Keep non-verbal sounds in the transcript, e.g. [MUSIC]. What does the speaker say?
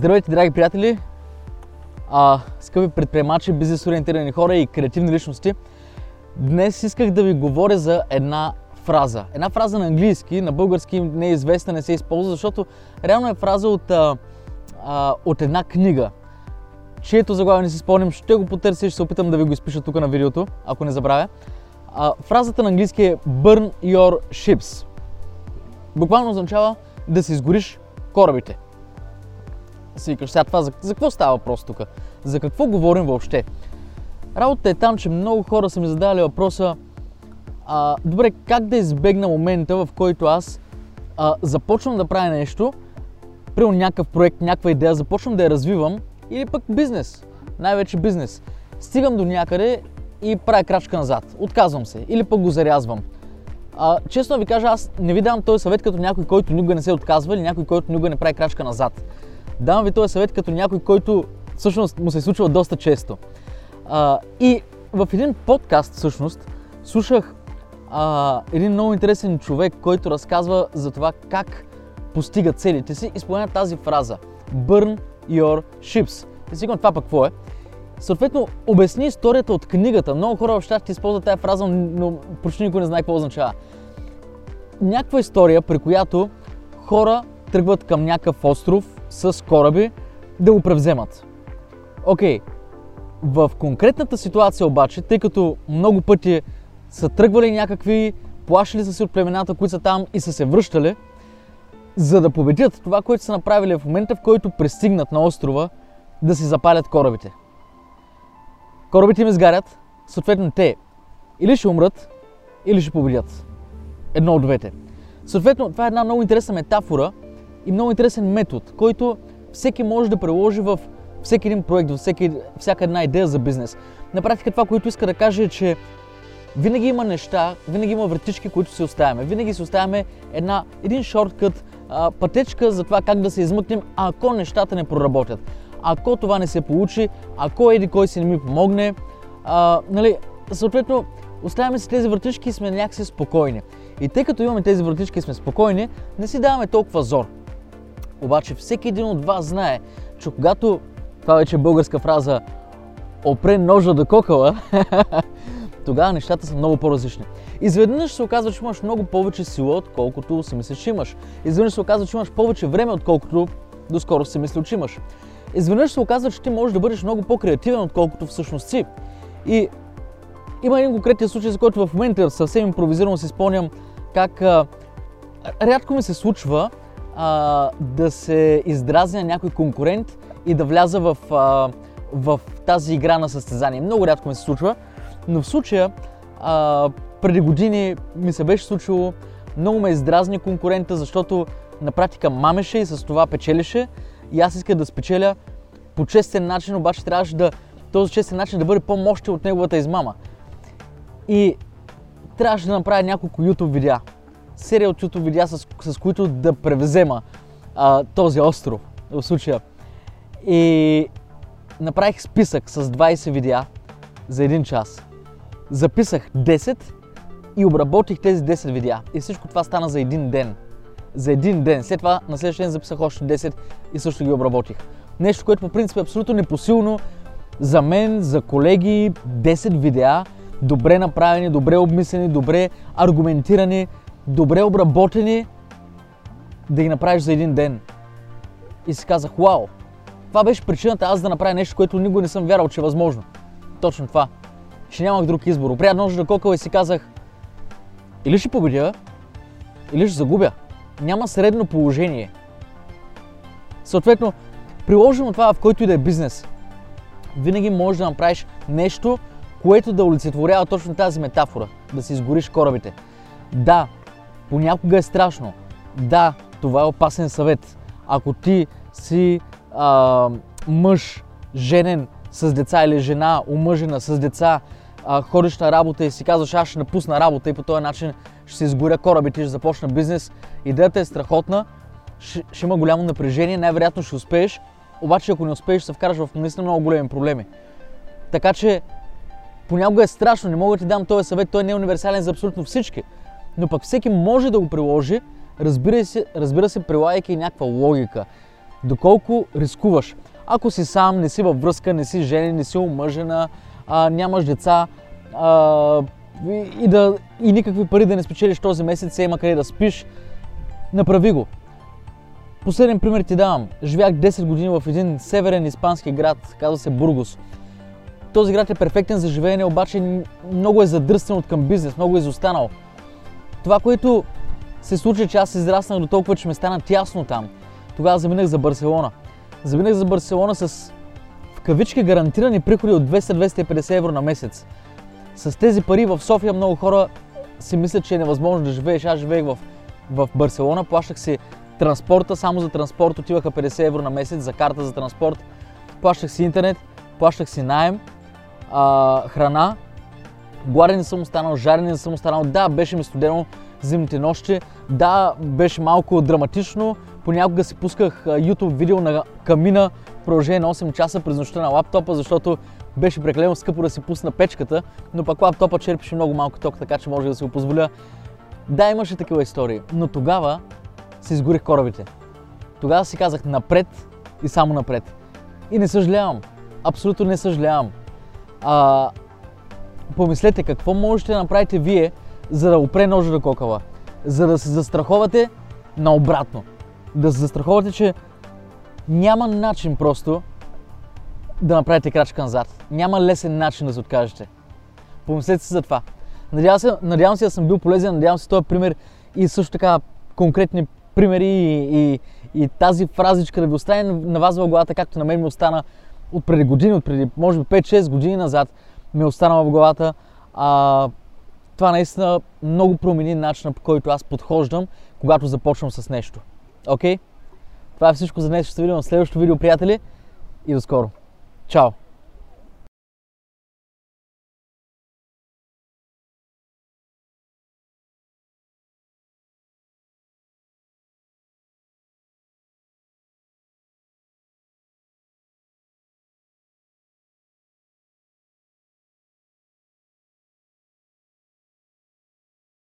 Здравейте, драги приятели! А, скъпи предприемачи, бизнес ориентирани хора и креативни личности. Днес исках да ви говоря за една фраза. Една фраза на английски, на български не е известна, не се използва, защото реално е фраза от, а, а, от една книга, чието заглавие не си спомням, ще го потърся и ще се опитам да ви го изпиша тук на видеото, ако не забравя. А, фразата на английски е Burn your ships. Буквално означава да си изгориш корабите си викаш, сега това за, за какво става въпрос тук? За какво говорим въобще? Работата е там, че много хора са ми задали въпроса, а, добре, как да избегна момента, в който аз а, започвам да правя нещо, при някакъв проект, някаква идея, започвам да я развивам, или пък бизнес, най-вече бизнес. Стигам до някъде и правя крачка назад, отказвам се, или пък го зарязвам. А, честно ви кажа, аз не ви давам този съвет като някой, който никога не се отказва или някой, който никога не прави крачка назад. Давам ви този съвет като някой, който всъщност му се случва доста често. А, и в един подкаст всъщност слушах а, един много интересен човек, който разказва за това как постига целите си и спомена тази фраза Burn your ships. И си това пък какво е? Съответно, обясни историята от книгата. Много хора в щатите използват тази фраза, но почти никой не знае какво означава. Някаква история, при която хора тръгват към някакъв остров с кораби да го превземат. Окей, okay. в конкретната ситуация обаче, тъй като много пъти са тръгвали някакви, плашили са се от племената, които са там и са се връщали, за да победят това, което са направили в момента, в който пристигнат на острова, да си запалят корабите. Корабите им изгарят, съответно те или ще умрат, или ще победят. Едно от двете. Съответно, това е една много интересна метафора, и много интересен метод, който всеки може да приложи в всеки един проект, във всеки, всяка една идея за бизнес. На практика това, което иска да каже е, че винаги има неща, винаги има вратички, които си оставяме. Винаги си оставяме една, един шорткът, пътечка за това как да се измъкнем, ако нещата не проработят. Ако това не се получи, ако еди кой си не ми помогне, а, нали, съответно, оставяме си тези вратички и сме някакси спокойни. И тъй като имаме тези вратички и сме спокойни, не си даваме толкова зор. Обаче всеки един от вас знае, че когато, това вече е българска фраза, опре ножа до кокала, [LAUGHS] тогава нещата са много по-различни. Изведнъж се оказва, че имаш много повече сила, отколкото си мислиш, че имаш. Изведнъж се оказва, че имаш повече време, отколкото доскоро си мислил, че имаш. Изведнъж се оказва, че ти можеш да бъдеш много по-креативен, отколкото всъщност си. И има един конкретен случай, за който в момента съвсем импровизирано си спомням как а, рядко ми се случва а, да се издразня някой конкурент и да вляза в, а, в тази игра на състезание. Много рядко ми се случва, но в случая а, преди години ми се беше случило, много ме издразни конкурента, защото на практика мамеше и с това печелише и аз исках да спечеля по честен начин, обаче трябваше да този честен начин да бъде по-мощен от неговата измама. И трябваше да направя няколко YouTube видеа серия от видеа, с, с които да превзема а, този остров в случая. И направих списък с 20 видеа за един час. Записах 10 и обработих тези 10 видеа. И всичко това стана за един ден. За един ден. След това на следващия ден записах още 10 и също ги обработих. Нещо, което по принцип е абсолютно непосилно за мен, за колеги. 10 видеа, добре направени, добре обмислени, добре аргументирани, добре обработени, да ги направиш за един ден. И си казах, вау, това беше причината аз да направя нещо, което никога не съм вярвал, че е възможно. Точно това. Ще нямах друг избор. Опря нож да кокъл и си казах, или ще победя, или ще загубя. Няма средно положение. Съответно, приложено това в който и да е бизнес, винаги можеш да направиш нещо, което да олицетворява точно тази метафора. Да си изгориш корабите. Да, Понякога е страшно. Да, това е опасен съвет. Ако ти си а, мъж, женен с деца или жена, омъжена с деца, а, ходиш на работа и си казваш, аз ще напусна работа и по този начин ще се изгоря корабите ще започна бизнес. Идеята е страхотна, ще, ще има голямо напрежение, най-вероятно ще успееш, обаче ако не успееш, се вкараш в наистина много големи проблеми. Така че понякога е страшно, не мога да ти дам този съвет, той не е универсален за абсолютно всички но пък всеки може да го приложи, разбира се, разбира се прилагайки някаква логика. Доколко рискуваш. Ако си сам, не си във връзка, не си женен, не си омъжена, а, нямаш деца а, и, да, и никакви пари да не спечелиш този месец, има къде да спиш, направи го. Последен пример ти давам. Живях 10 години в един северен испански град, казва се Бургос. Този град е перфектен за живеене, обаче много е задръстен от към бизнес, много е изостанал. Това, което се случи, че аз израснах до толкова, че ме стана тясно там. Тогава заминах за Барселона. Заминах за Барселона с в кавички гарантирани приходи от 200-250 евро на месец. С тези пари в София много хора си мислят, че е невъзможно да живееш. Аз живеех в, в Барселона, плащах си транспорта, само за транспорт отиваха 50 евро на месец за карта за транспорт. Плащах си интернет, плащах си найем, а, храна. Гладен не съм останал, жарен не съм останал. Да, беше ми студено зимните нощи. Да, беше малко драматично. Понякога си пусках YouTube видео на камина в продължение на 8 часа през нощта на лаптопа, защото беше прекалено скъпо да си пусна печката, но пък лаптопа черпеше много малко ток, така че може да си го позволя. Да, имаше такива истории, но тогава си изгорих корабите. Тогава си казах напред и само напред. И не съжалявам. Абсолютно не съжалявам. А, помислете какво можете да направите вие, за да опре ножа до кокала. За да се застраховате наобратно. Да се застраховате, че няма начин просто да направите крачка назад. Няма лесен начин да се откажете. Помислете си за това. Надявам се, надявам се да съм бил полезен, надявам се този пример и също така конкретни примери и, и, и тази фразичка да ви остане на вас в главата, както на мен ми остана от преди години, от преди може би 5-6 години назад ми е останала в главата. А, това наистина много промени начина по който аз подхождам, когато започвам с нещо. Окей? Okay? Това е всичко за днес. Ще се видим в следващото видео, приятели. И до скоро. Чао!